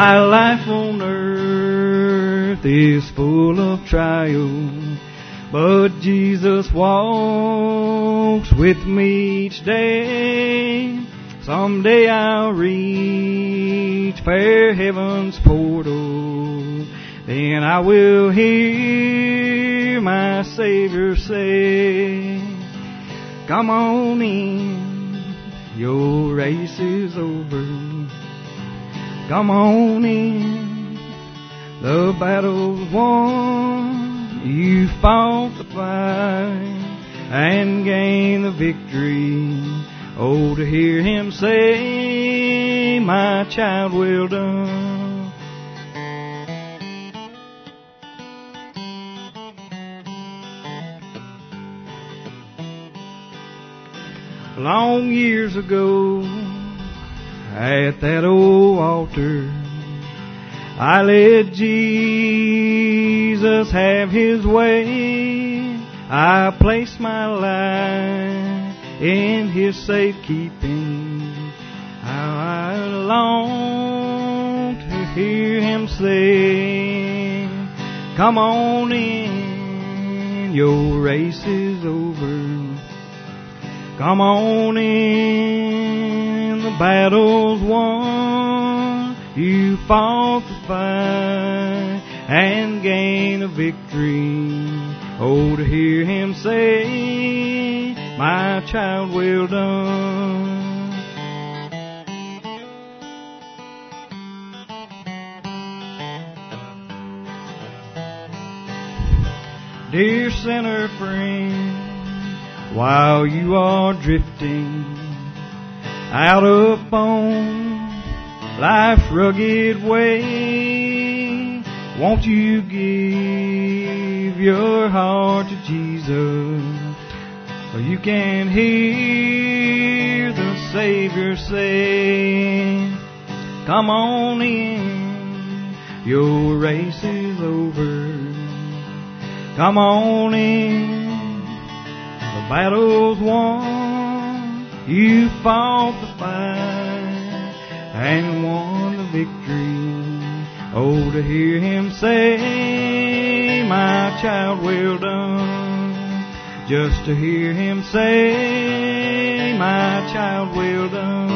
My life on earth is full of trial, but Jesus walks with me each day. Someday I'll reach fair heaven's portal, then I will hear my Savior say, Come on in, your race is over. Come on in, the battle's won. You fought the fight and gained the victory. Oh, to hear him say, My child, well done. Long years ago, at that old altar. I let Jesus have his way. I place my life in his safekeeping. How I long to hear him say, Come on in, your race is over. Come on in, battle's won. You fought the fight and gained a victory. Oh, to hear him say, My child, well done. Dear sinner friend, while you are drifting out upon life's rugged way, won't you give your heart to Jesus? So you can hear the Savior say, Come on in, your race is over. Come on in, the battle's won. You fought the fight and won the victory. Oh, to hear him say, my child, well done. Just to hear him say, my child, well done.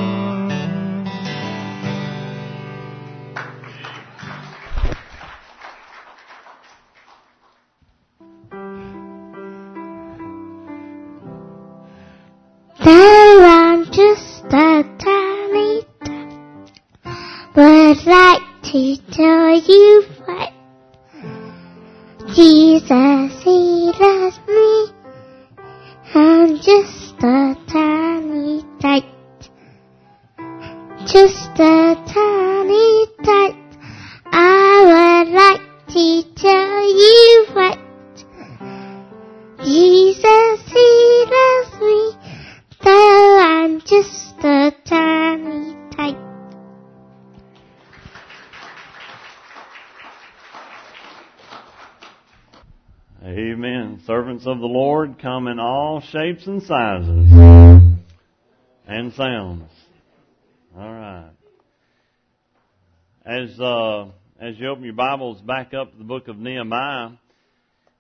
Of the Lord come in all shapes and sizes and sounds. All right. As uh, as you open your Bibles back up to the book of Nehemiah,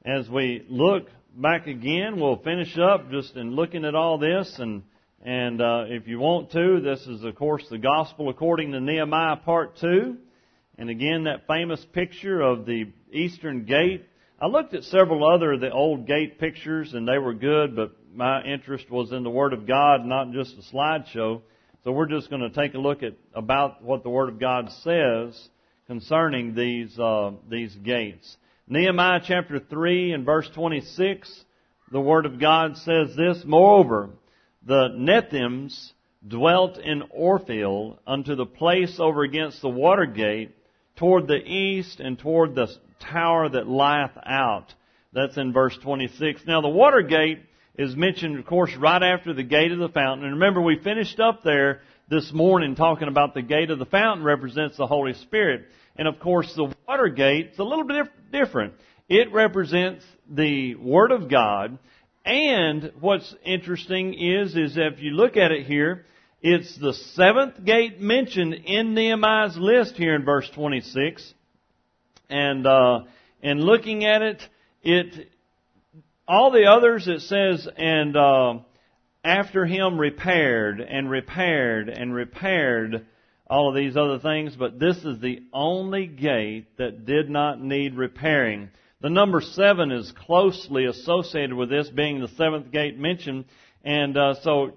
as we look back again, we'll finish up just in looking at all this and and uh, if you want to, this is of course the gospel according to Nehemiah part two. And again, that famous picture of the eastern gate. I looked at several other of the old gate pictures and they were good, but my interest was in the Word of God, not just a slideshow. So we're just going to take a look at about what the Word of God says concerning these uh, these gates. Nehemiah chapter three and verse twenty six, the Word of God says this: Moreover, the Nethims dwelt in Ophel unto the place over against the water gate toward the east and toward the tower that lieth out. That's in verse 26. Now the water gate is mentioned, of course, right after the gate of the fountain. And remember, we finished up there this morning talking about the gate of the fountain represents the Holy Spirit. And of course, the water gate is a little bit different. It represents the Word of God. And what's interesting is, is if you look at it here, It's the seventh gate mentioned in Nehemiah's list here in verse 26. And, uh, and looking at it, it, all the others it says, and, uh, after him repaired and repaired and repaired all of these other things, but this is the only gate that did not need repairing. The number seven is closely associated with this, being the seventh gate mentioned, and uh, so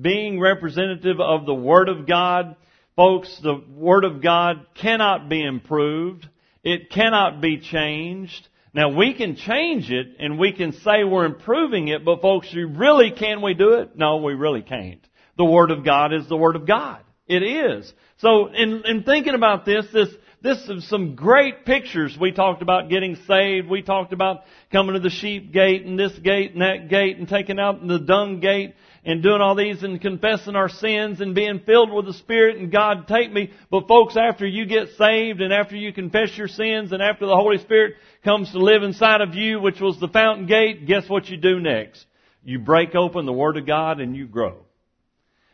being representative of the Word of God, folks, the Word of God cannot be improved. It cannot be changed. Now we can change it and we can say we're improving it, but folks, you really can we do it? No, we really can't. The Word of God is the Word of God. It is. So in, in thinking about this, this, this is some great pictures. We talked about getting saved. We talked about coming to the sheep gate and this gate and that gate and taking out the dung gate and doing all these and confessing our sins and being filled with the Spirit and God take me. But folks, after you get saved and after you confess your sins and after the Holy Spirit comes to live inside of you, which was the fountain gate, guess what you do next? You break open the Word of God and you grow.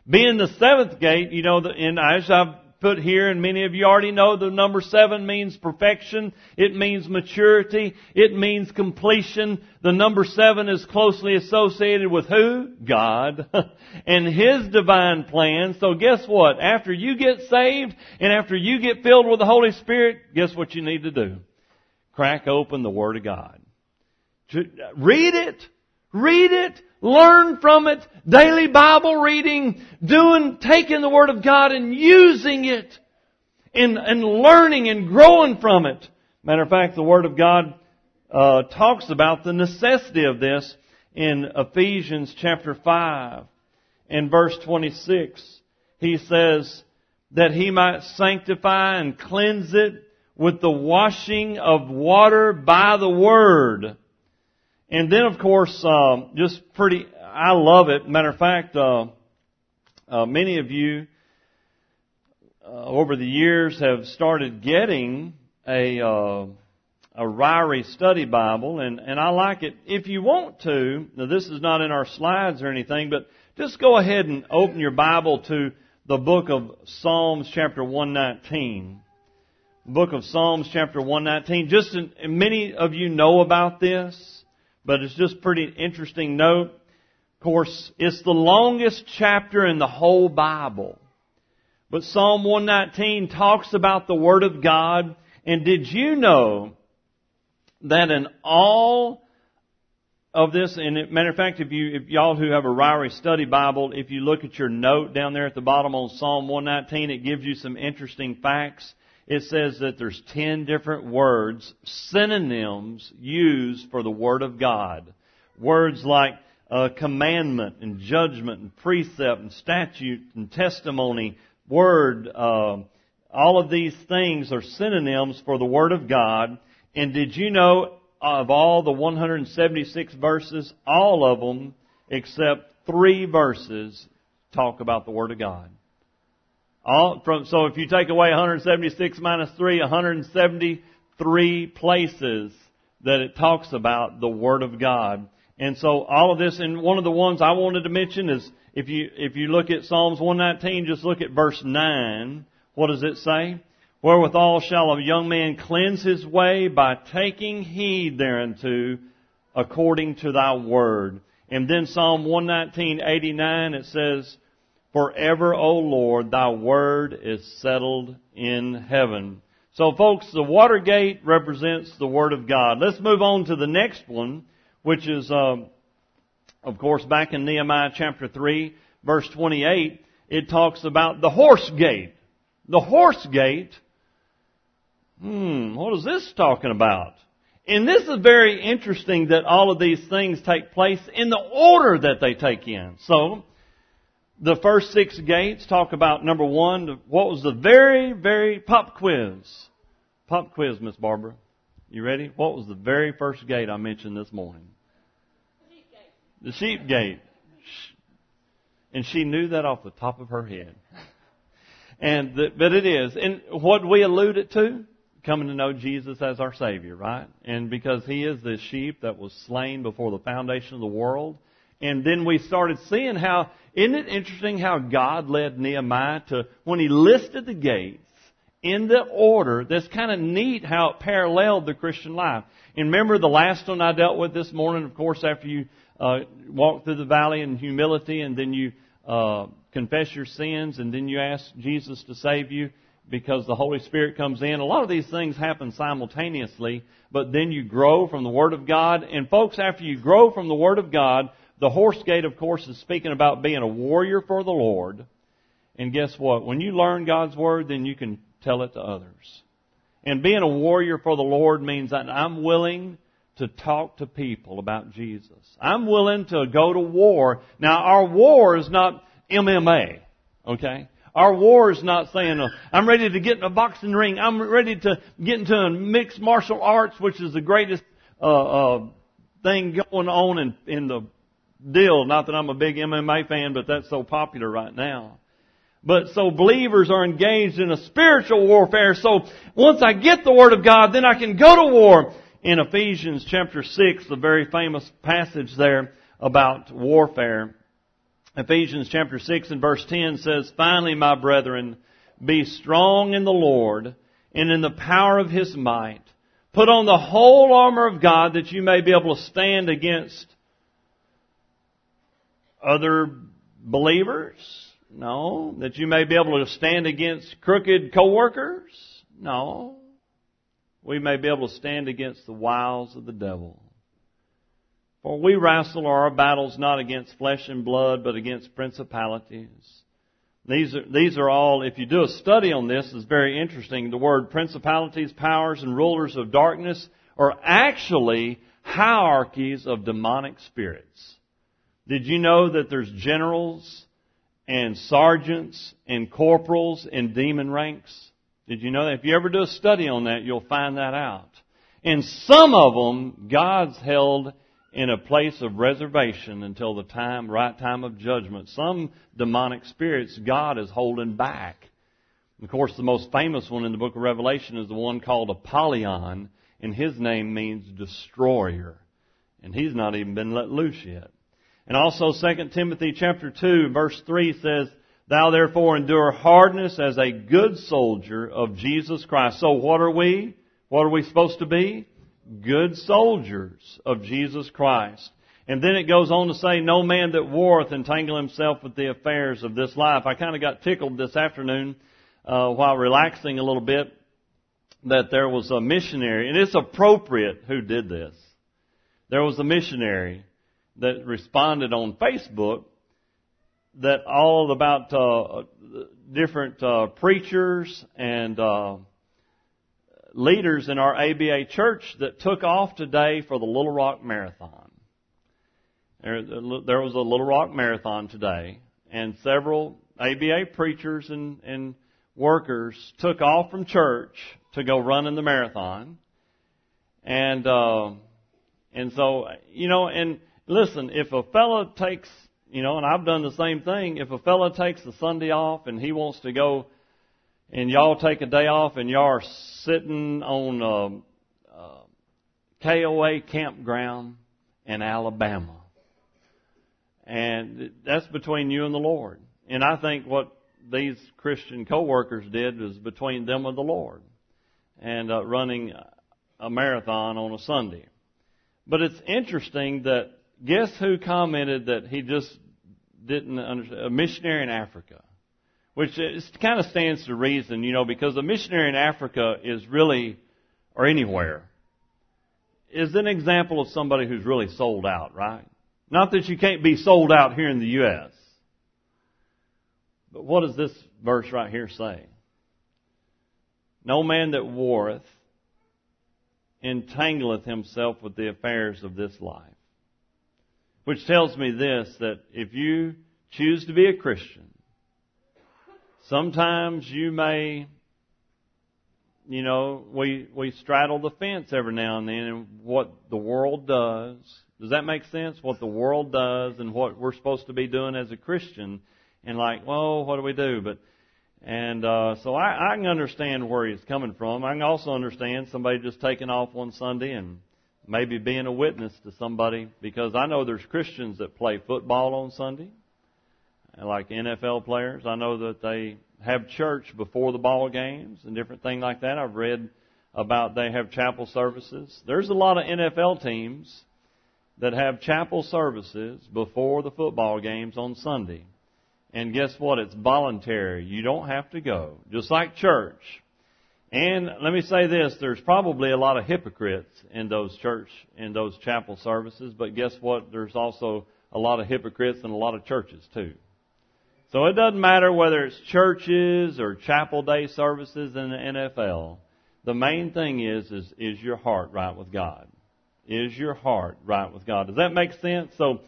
Being the seventh gate, you know, and as I've put here, and many of you already know the number seven means perfection. It means maturity. It means completion. The number seven is closely associated with who? God. and His divine plan. So guess what? After you get saved and after you get filled with the Holy Spirit, guess what you need to do? Crack open the Word of God. Read it. Read it. Learn from it. Daily Bible reading. Doing, taking the Word of God and using it. And, and learning and growing from it. Matter of fact, the Word of God uh, talks about the necessity of this in Ephesians chapter 5 and verse 26. He says that he might sanctify and cleanse it with the washing of water by the Word and then, of course, um, just pretty, I love it. Matter of fact, uh, uh, many of you uh, over the years have started getting a uh, a Ryrie Study Bible, and and I like it. If you want to, now this is not in our slides or anything, but just go ahead and open your Bible to the book of Psalms, chapter one nineteen. Book of Psalms, chapter one nineteen. Just in, many of you know about this but it's just pretty interesting note. Of course, it's the longest chapter in the whole Bible. But Psalm 119 talks about the Word of God. And did you know that in all of this, and matter of fact, if you, if y'all who have a Ryrie study Bible, if you look at your note down there at the bottom on Psalm 119, it gives you some interesting facts it says that there's ten different words, synonyms used for the Word of God. Words like uh, commandment and judgment and precept and statute and testimony, word, uh, all of these things are synonyms for the Word of God. And did you know of all the 176 verses, all of them except three verses talk about the Word of God? All from, so if you take away 176 minus 3, 173 places that it talks about the Word of God. And so all of this, and one of the ones I wanted to mention is if you, if you look at Psalms 119, just look at verse 9. What does it say? Wherewithal shall a young man cleanse his way by taking heed thereunto according to thy word. And then Psalm 119, 89, it says, Forever, O Lord, thy word is settled in heaven. So folks, the Watergate represents the Word of God. Let's move on to the next one, which is, uh, of course, back in Nehemiah chapter 3, verse 28, it talks about the horse gate. The horse gate, hmm, what is this talking about? And this is very interesting that all of these things take place in the order that they take in. So, the first six gates talk about number one, what was the very, very pop quiz? Pop quiz, Miss Barbara. You ready? What was the very first gate I mentioned this morning? The sheep gate. And she knew that off the top of her head. And the, but it is. And what we alluded to, coming to know Jesus as our Savior, right? And because He is the sheep that was slain before the foundation of the world, And then we started seeing how, isn't it interesting how God led Nehemiah to, when he listed the gates, in the order, that's kind of neat how it paralleled the Christian life. And remember the last one I dealt with this morning, of course, after you uh, walk through the valley in humility and then you uh, confess your sins and then you ask Jesus to save you because the Holy Spirit comes in. A lot of these things happen simultaneously, but then you grow from the Word of God. And folks, after you grow from the Word of God, the horse gate, of course, is speaking about being a warrior for the Lord. And guess what? When you learn God's Word, then you can tell it to others. And being a warrior for the Lord means that I'm willing to talk to people about Jesus. I'm willing to go to war. Now, our war is not MMA, okay? Our war is not saying, uh, I'm ready to get in a boxing ring. I'm ready to get into mixed martial arts, which is the greatest uh, uh, thing going on in, in the deal. Not that I'm a big MMA fan, but that's so popular right now. But so believers are engaged in a spiritual warfare. So once I get the Word of God, then I can go to war. In Ephesians chapter 6, the very famous passage there about warfare. Ephesians chapter 6 and verse 10 says, Finally, my brethren, be strong in the Lord and in the power of His might. Put on the whole armor of God that you may be able to stand against other believers no. That you may be able to stand against crooked coworkers? No. We may be able to stand against the wiles of the devil. For we wrestle our battles not against flesh and blood, but against principalities. These are, these are all, if you do a study on this, is very interesting. The word principalities, powers, and rulers of darkness are actually hierarchies of demonic spirits. Did you know that there's generals and sergeants and corporals in demon ranks. Did you know that? If you ever do a study on that, you'll find that out. And some of them, God's held in a place of reservation until the time, right time of judgment. Some demonic spirits God is holding back. Of course, the most famous one in the book of Revelation is the one called Apollyon, and his name means destroyer. And he's not even been let loose yet. And also 2 Timothy chapter 2 verse 3 says, Thou therefore endure hardness as a good soldier of Jesus Christ. So what are we? What are we supposed to be? Good soldiers of Jesus Christ. And then it goes on to say, No man that warreth entangle himself with the affairs of this life. I kind of got tickled this afternoon uh, while relaxing a little bit that there was a missionary, and it's appropriate who did this. There was a missionary that responded on Facebook that all about uh, different uh, preachers and uh, leaders in our ABA church that took off today for the Little Rock Marathon. There, there was a Little Rock Marathon today, and several ABA preachers and, and workers took off from church to go run in the marathon. And uh, and so you know, and listen, if a fellow takes, you know, and I've done the same thing, if a fellow takes the Sunday off and he wants to go and y'all take a day off and y'all are sitting on a, a KOA campground in Alabama. And that's between you and the Lord. And I think what these Christian co-workers did was between them and the Lord. And uh, running a marathon on a Sunday. But it's interesting that guess who commented that he just didn't understand? A missionary in Africa. Which is, kind of stands to reason, you know, because a missionary in Africa is really, or anywhere, is an example of somebody who's really sold out, right? Not that you can't be sold out here in the U.S. But what does this verse right here say? No man that warreth entangleth himself with the affairs of this life. Which tells me this, that if you choose to be a Christian, sometimes you may, you know, we, we straddle the fence every now and then and what the world does. Does that make sense? What the world does and what we're supposed to be doing as a Christian. And like, well, what do we do? But, and, uh, so I, I can understand where he's coming from. I can also understand somebody just taking off one Sunday and maybe being a witness to somebody because I know there's Christians that play football on Sunday, like NFL players. I know that they have church before the ball games and different things like that. I've read about they have chapel services. There's a lot of NFL teams that have chapel services before the football games on Sunday. And guess what? It's voluntary. You don't have to go. Just like church. And let me say this, there's probably a lot of hypocrites in those church, in those chapel services, but guess what? There's also a lot of hypocrites in a lot of churches too. So it doesn't matter whether it's churches or chapel day services in the NFL. The main thing is, is, is your heart right with God? Is your heart right with God? Does that make sense? So,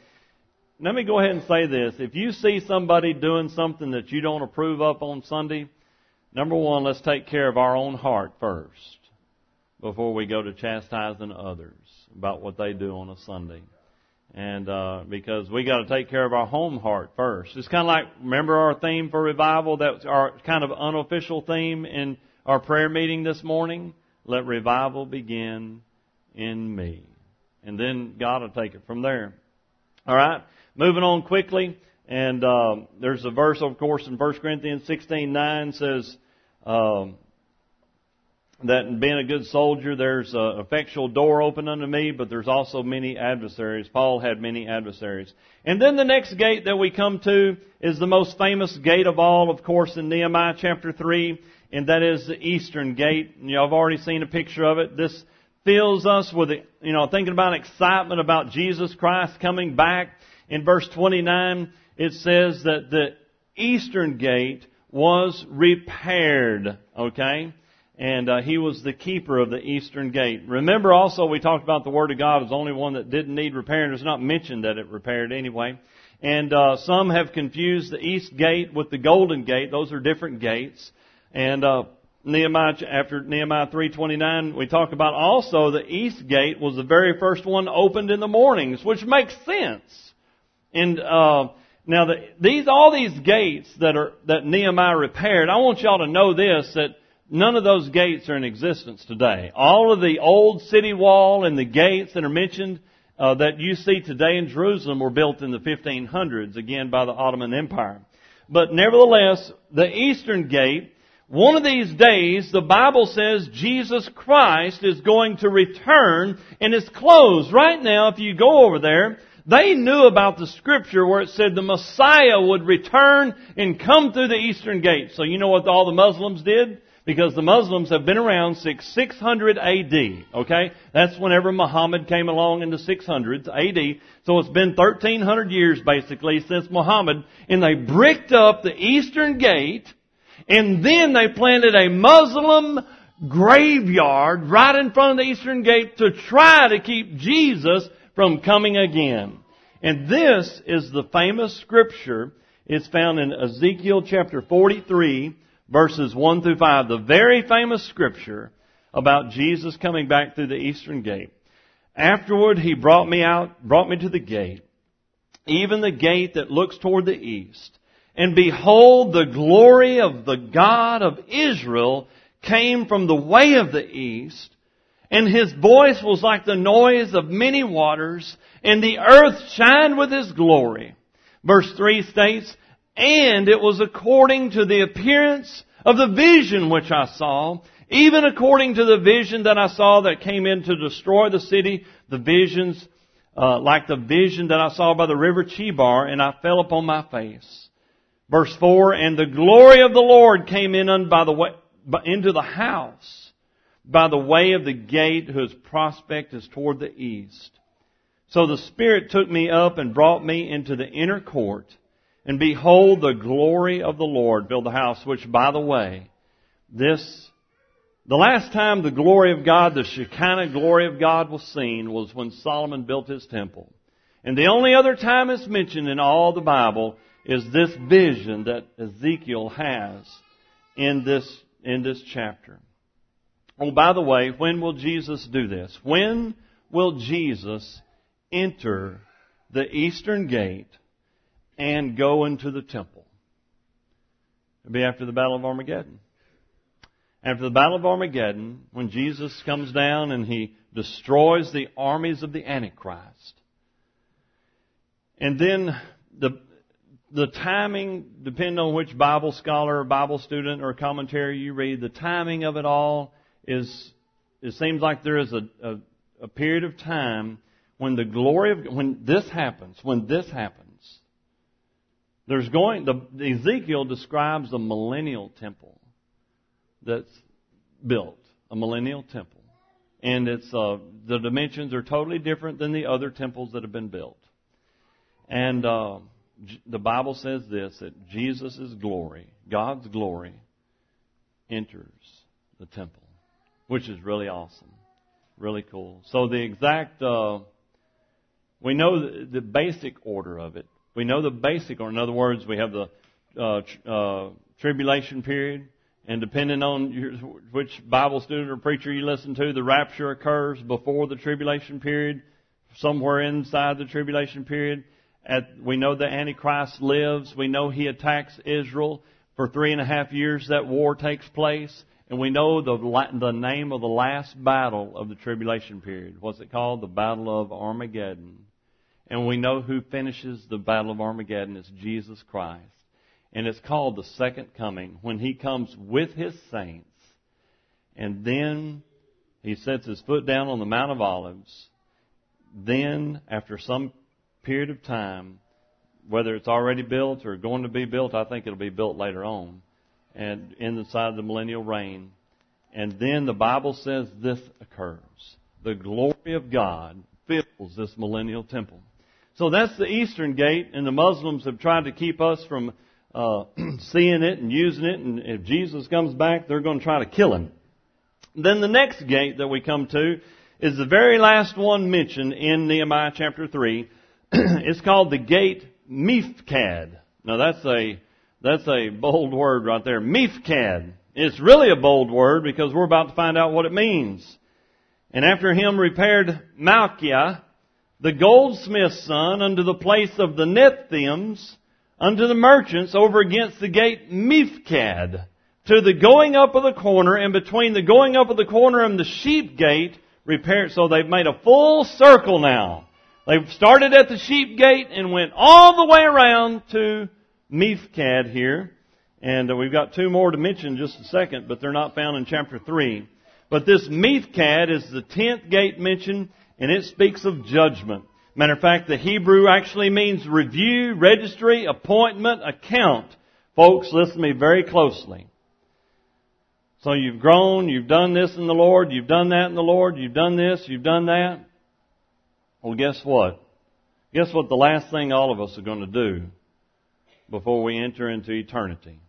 let me go ahead and say this. If you see somebody doing something that you don't approve of on Sunday, number one, let's take care of our own heart first before we go to chastising others about what they do on a Sunday. And uh, because we got to take care of our home heart first. It's kind of like remember our theme for revival. That's our kind of unofficial theme in our prayer meeting this morning. Let revival begin in me, and then God will take it from there. All right, moving on quickly. And uh, there's a verse, of course, in 1 Corinthians 16:9 says. Um, that in being a good soldier, there's an effectual door open unto me, but there's also many adversaries. Paul had many adversaries. And then the next gate that we come to is the most famous gate of all, of course, in Nehemiah chapter 3, and that is the eastern gate. And you know, I've already seen a picture of it. This fills us with, you know, thinking about excitement about Jesus Christ coming back. In verse 29, it says that the eastern gate was repaired, okay? and uh, he was the keeper of the eastern gate. Remember also we talked about the Word of God was the only one that didn't need repairing. It's not mentioned that it repaired anyway. And uh, some have confused the east gate with the golden gate. Those are different gates. And uh, Nehemiah after Nehemiah 3:29, we talk about also the east gate was the very first one opened in the mornings, which makes sense. And uh, now the, these all these gates that are that Nehemiah repaired, I want y'all to know this that None of those gates are in existence today. All of the old city wall and the gates that are mentioned uh, that you see today in Jerusalem were built in the 1500s, again by the Ottoman Empire. But nevertheless, the eastern gate, one of these days, the Bible says Jesus Christ is going to return and is closed. Right now, if you go over there, they knew about the scripture where it said the Messiah would return and come through the eastern gate. So you know what all the Muslims did? because the Muslims have been around since 600 AD. Okay, that's whenever Muhammad came along in the 600s AD. So it's been 1300 years basically since Muhammad, and they bricked up the Eastern Gate, and then they planted a Muslim graveyard right in front of the Eastern Gate to try to keep Jesus from coming again. And this is the famous scripture. It's found in Ezekiel chapter 43 verses 1 through 5, the very famous scripture about Jesus coming back through the eastern gate. Afterward, he brought me out, brought me to the gate, even the gate that looks toward the east. And behold, the glory of the God of Israel came from the way of the east, and his voice was like the noise of many waters, and the earth shined with his glory. Verse 3 states, and it was according to the appearance of the vision which I saw, even according to the vision that I saw that came in to destroy the city, the visions, uh, like the vision that I saw by the river Chebar, and I fell upon my face. Verse 4, and the glory of the Lord came in by the way, into the house by the way of the gate whose prospect is toward the east. So the Spirit took me up and brought me into the inner court, and behold, the glory of the Lord filled the house, which by the way, this, the last time the glory of God, the Shekinah glory of God was seen was when Solomon built his temple. And the only other time it's mentioned in all the Bible is this vision that Ezekiel has in this, in this chapter. Oh, by the way, when will Jesus do this? When will Jesus enter the eastern gate and go into the temple. It'll be after the Battle of Armageddon. after the Battle of Armageddon, when Jesus comes down and he destroys the armies of the Antichrist. And then the, the timing, depending on which Bible scholar or Bible student or commentary you read, the timing of it all is, it seems like there is a, a, a period of time when the glory of, when this happens, when this happens, there's going, the, Ezekiel describes the millennial temple that's built, a millennial temple. And it's, uh, the dimensions are totally different than the other temples that have been built. And, uh, the Bible says this, that Jesus' glory, God's glory, enters the temple, which is really awesome. Really cool. So the exact, uh, we know the, the basic order of it. We know the basic, or in other words, we have the uh, uh, tribulation period, and depending on your, which Bible student or preacher you listen to, the rapture occurs before the tribulation period, somewhere inside the tribulation period. At, we know the Antichrist lives. We know he attacks Israel for three and a half years. That war takes place, and we know the the name of the last battle of the tribulation period. What's it called? The Battle of Armageddon. And we know who finishes the Battle of Armageddon. It's Jesus Christ. And it's called the second coming when he comes with his saints. And then he sets his foot down on the Mount of Olives. Then, after some period of time, whether it's already built or going to be built, I think it'll be built later on, and in the side of the millennial reign. And then the Bible says this occurs. The glory of God fills this millennial temple. So that's the eastern gate, and the Muslims have tried to keep us from uh, seeing it and using it, and if Jesus comes back, they're going to try to kill him. Then the next gate that we come to is the very last one mentioned in Nehemiah chapter 3. it's called the gate Miphkad. Now that's a, that's a bold word right there. Miphkad. It's really a bold word because we're about to find out what it means. And after him repaired Malchiah, the goldsmith's son, unto the place of the Nethims, unto the merchants over against the gate Miphkad, to the going up of the corner, and between the going up of the corner and the sheep gate, repaired. So they've made a full circle now. They've started at the sheep gate and went all the way around to Miphkad here. And uh, we've got two more to mention in just a second, but they're not found in chapter 3. But this Miphkad is the tenth gate mentioned, and it speaks of judgment. Matter of fact, the Hebrew actually means review, registry, appointment, account. Folks, listen to me very closely. So you've grown, you've done this in the Lord, you've done that in the Lord, you've done this, you've done that. Well, guess what? Guess what the last thing all of us are going to do before we enter into eternity?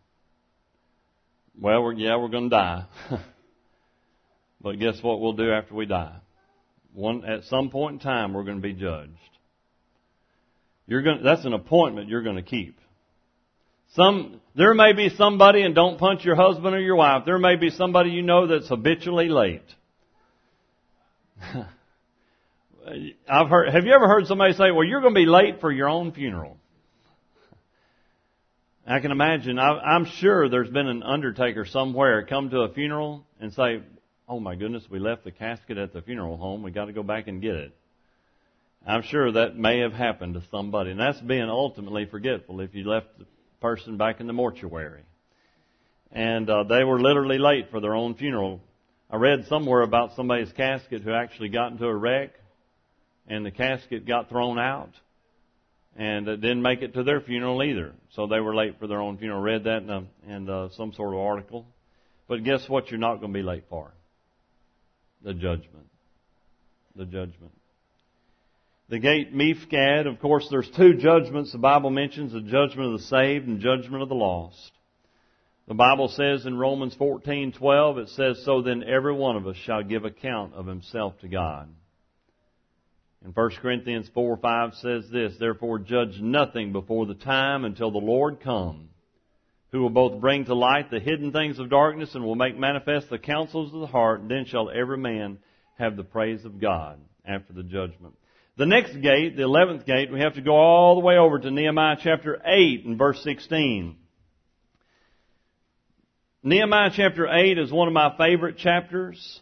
Well, we're, yeah, we're going to die. but guess what we'll do after we die? One, at some point in time, we're going to be judged. You're going, that's an appointment you're going to keep. Some, there may be somebody, and don't punch your husband or your wife, there may be somebody you know that's habitually late. I've heard, have you ever heard somebody say, well, you're going to be late for your own funeral? I can imagine, I, I'm sure there's been an undertaker somewhere come to a funeral and say, oh my goodness, we left the casket at the funeral home. We got to go back and get it. I'm sure that may have happened to somebody, and that's being ultimately forgetful if you left the person back in the mortuary. And uh, they were literally late for their own funeral. I read somewhere about somebody's casket who actually got into a wreck, and the casket got thrown out, and didn't make it to their funeral either. So they were late for their own funeral. Read that in, a, in uh, some sort of article. But guess what? You're not going to be late for the judgment. The judgment. The gate Miphkad, of course, there's two judgments the Bible mentions, the judgment of the saved and judgment of the lost. The Bible says in Romans 14:12 it says so then every one of us shall give account of himself to God. And 1 Corinthians 4 5 says this, Therefore judge nothing before the time until the Lord come, who will both bring to light the hidden things of darkness and will make manifest the counsels of the heart, then shall every man have the praise of God after the judgment. The next gate, the eleventh gate, we have to go all the way over to Nehemiah chapter 8 and verse 16. Nehemiah chapter 8 is one of my favorite chapters.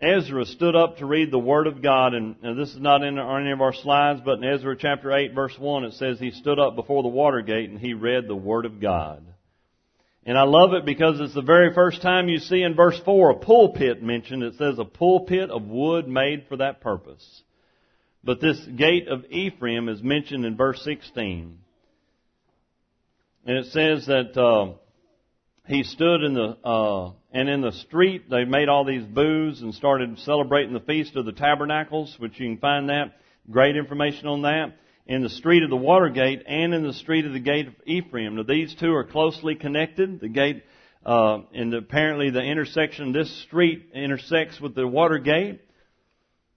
Ezra stood up to read the Word of God, and, and this is not in any of our slides, but in Ezra chapter 8 verse 1 it says he stood up before the water gate and he read the Word of God. And I love it because it's the very first time you see in verse 4 a pulpit mentioned. It says a pulpit of wood made for that purpose. But this gate of Ephraim is mentioned in verse 16. And it says that uh, he stood in the uh, and in the street they made all these booths and started celebrating the feast of the tabernacles, which you can find that great information on that in the street of the water gate and in the street of the gate of Ephraim. Now these two are closely connected. The gate uh, and apparently the intersection this street intersects with the water gate.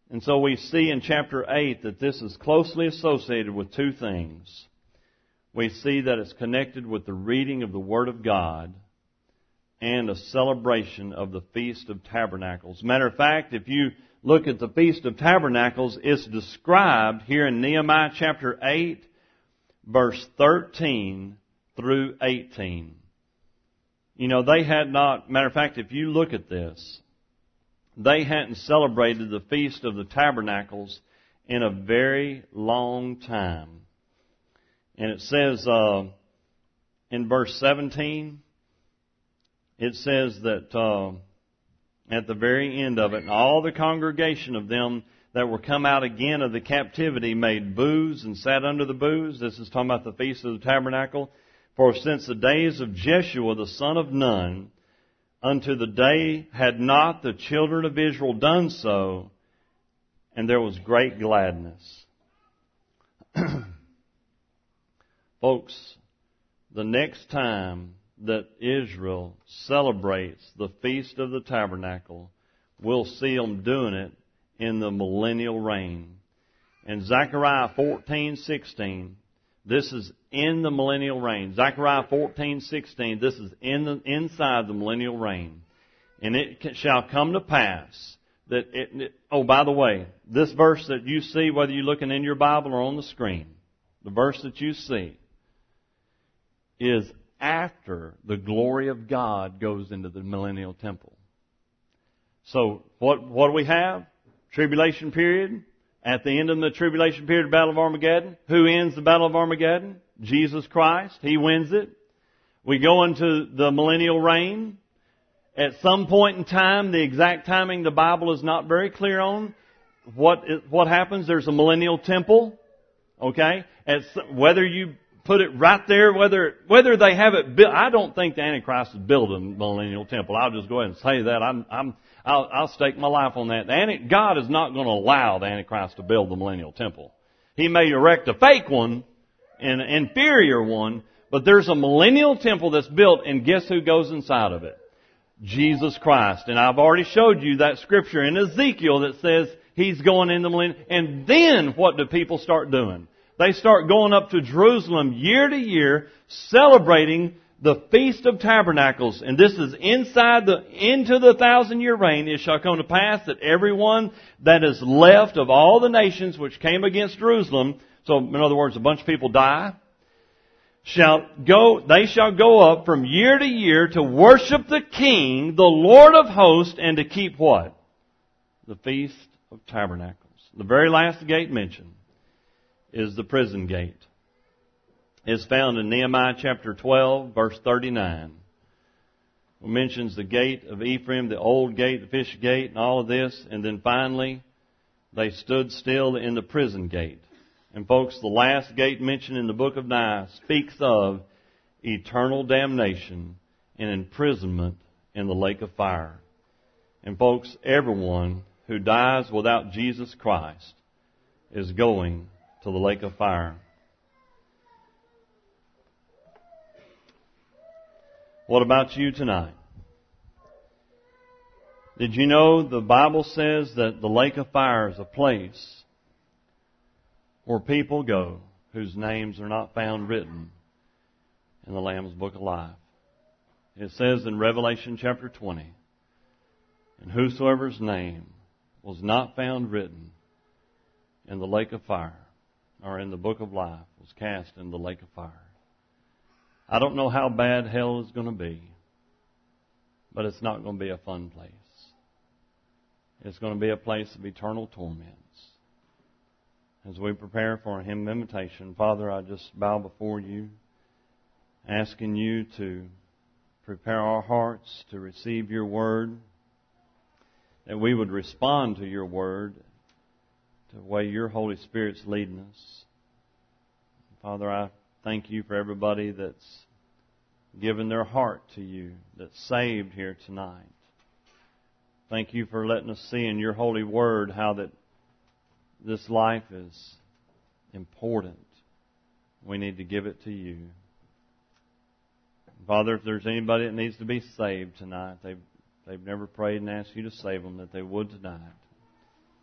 And so we see in chapter 8 that this is closely associated with two things. We see that it's connected with the reading of the Word of God and a celebration of the Feast of Tabernacles. Matter of fact, if you look at the Feast of Tabernacles, it's described here in Nehemiah chapter 8, verse 13 through 18. You know, they had not, matter of fact, if you look at this, they hadn't celebrated the Feast of the Tabernacles in a very long time. And it says uh, in verse 17, it says that uh, at the very end of it, all the congregation of them that were come out again of the captivity made booths and sat under the booths. This is talking about the feast of the tabernacle. For since the days of Jeshua the son of Nun, unto the day had not the children of Israel done so, and there was great gladness. Folks, the next time that Israel celebrates the Feast of the Tabernacle, we'll see them doing it in the millennial reign. And Zechariah 14:16, this is in the millennial reign. Zechariah 14:16, this is in the, inside the millennial reign. And it shall come to pass that it, it, oh, by the way, this verse that you see, whether you're looking in your Bible or on the screen, the verse that you see is after the glory of God goes into the millennial temple. So what what do we have? Tribulation period. At the end of the tribulation period, Battle of Armageddon. Who ends the Battle of Armageddon? Jesus Christ. He wins it. We go into the millennial reign. At some point in time, the exact timing the Bible is not very clear on. What what happens? There's a millennial temple. Okay, At, whether you put it right there, whether, whether they have it built. I don't think the Antichrist is building the millennial temple. I'll just go ahead and say that. I'm, I'm, I'll, I'll stake my life on that. God is not going to allow the Antichrist to build the millennial temple. He may erect a fake one, an inferior one, but there's a millennial temple that's built and guess who goes inside of it? Jesus Christ. And I've already showed you that scripture in Ezekiel that says he's going in the millennium. And then what do people start doing? They start going up to Jerusalem year to year, celebrating the Feast of Tabernacles. And this is inside the, into the thousand year reign. It shall come to pass that everyone that is left of all the nations which came against Jerusalem, so in other words, a bunch of people die, shall go, they shall go up from year to year to worship the King, the Lord of hosts, and to keep what? The Feast of Tabernacles. The very last gate mentioned is the prison gate. It's found in Nehemiah chapter 12, verse 39. It mentions the gate of Ephraim, the old gate, the fish gate, and all of this. And then finally, they stood still in the prison gate. And folks, the last gate mentioned in the book of Nehemiah speaks of eternal damnation and imprisonment in the lake of fire. And folks, everyone who dies without Jesus Christ is going to the lake of fire. What about you tonight? Did you know the Bible says that the lake of fire is a place where people go whose names are not found written in the Lamb's Book of Life? It says in Revelation chapter 20, and whosoever's name was not found written in the lake of fire or in the book of life was cast in the lake of fire. I don't know how bad hell is going to be. but it's not going to be a fun place. It's going to be a place of eternal torments. As we prepare for a hymn of invitation, Father, I just bow before you, asking you to prepare our hearts to receive your word, that we would respond to your word the way your Holy Spirit's leading us. Father, I thank you for everybody that's given their heart to you, that's saved here tonight. Thank you for letting us see in your holy word how that this life is important. We need to give it to you. Father, if there's anybody that needs to be saved tonight, they've, they've never prayed and asked you to save them, that they would tonight.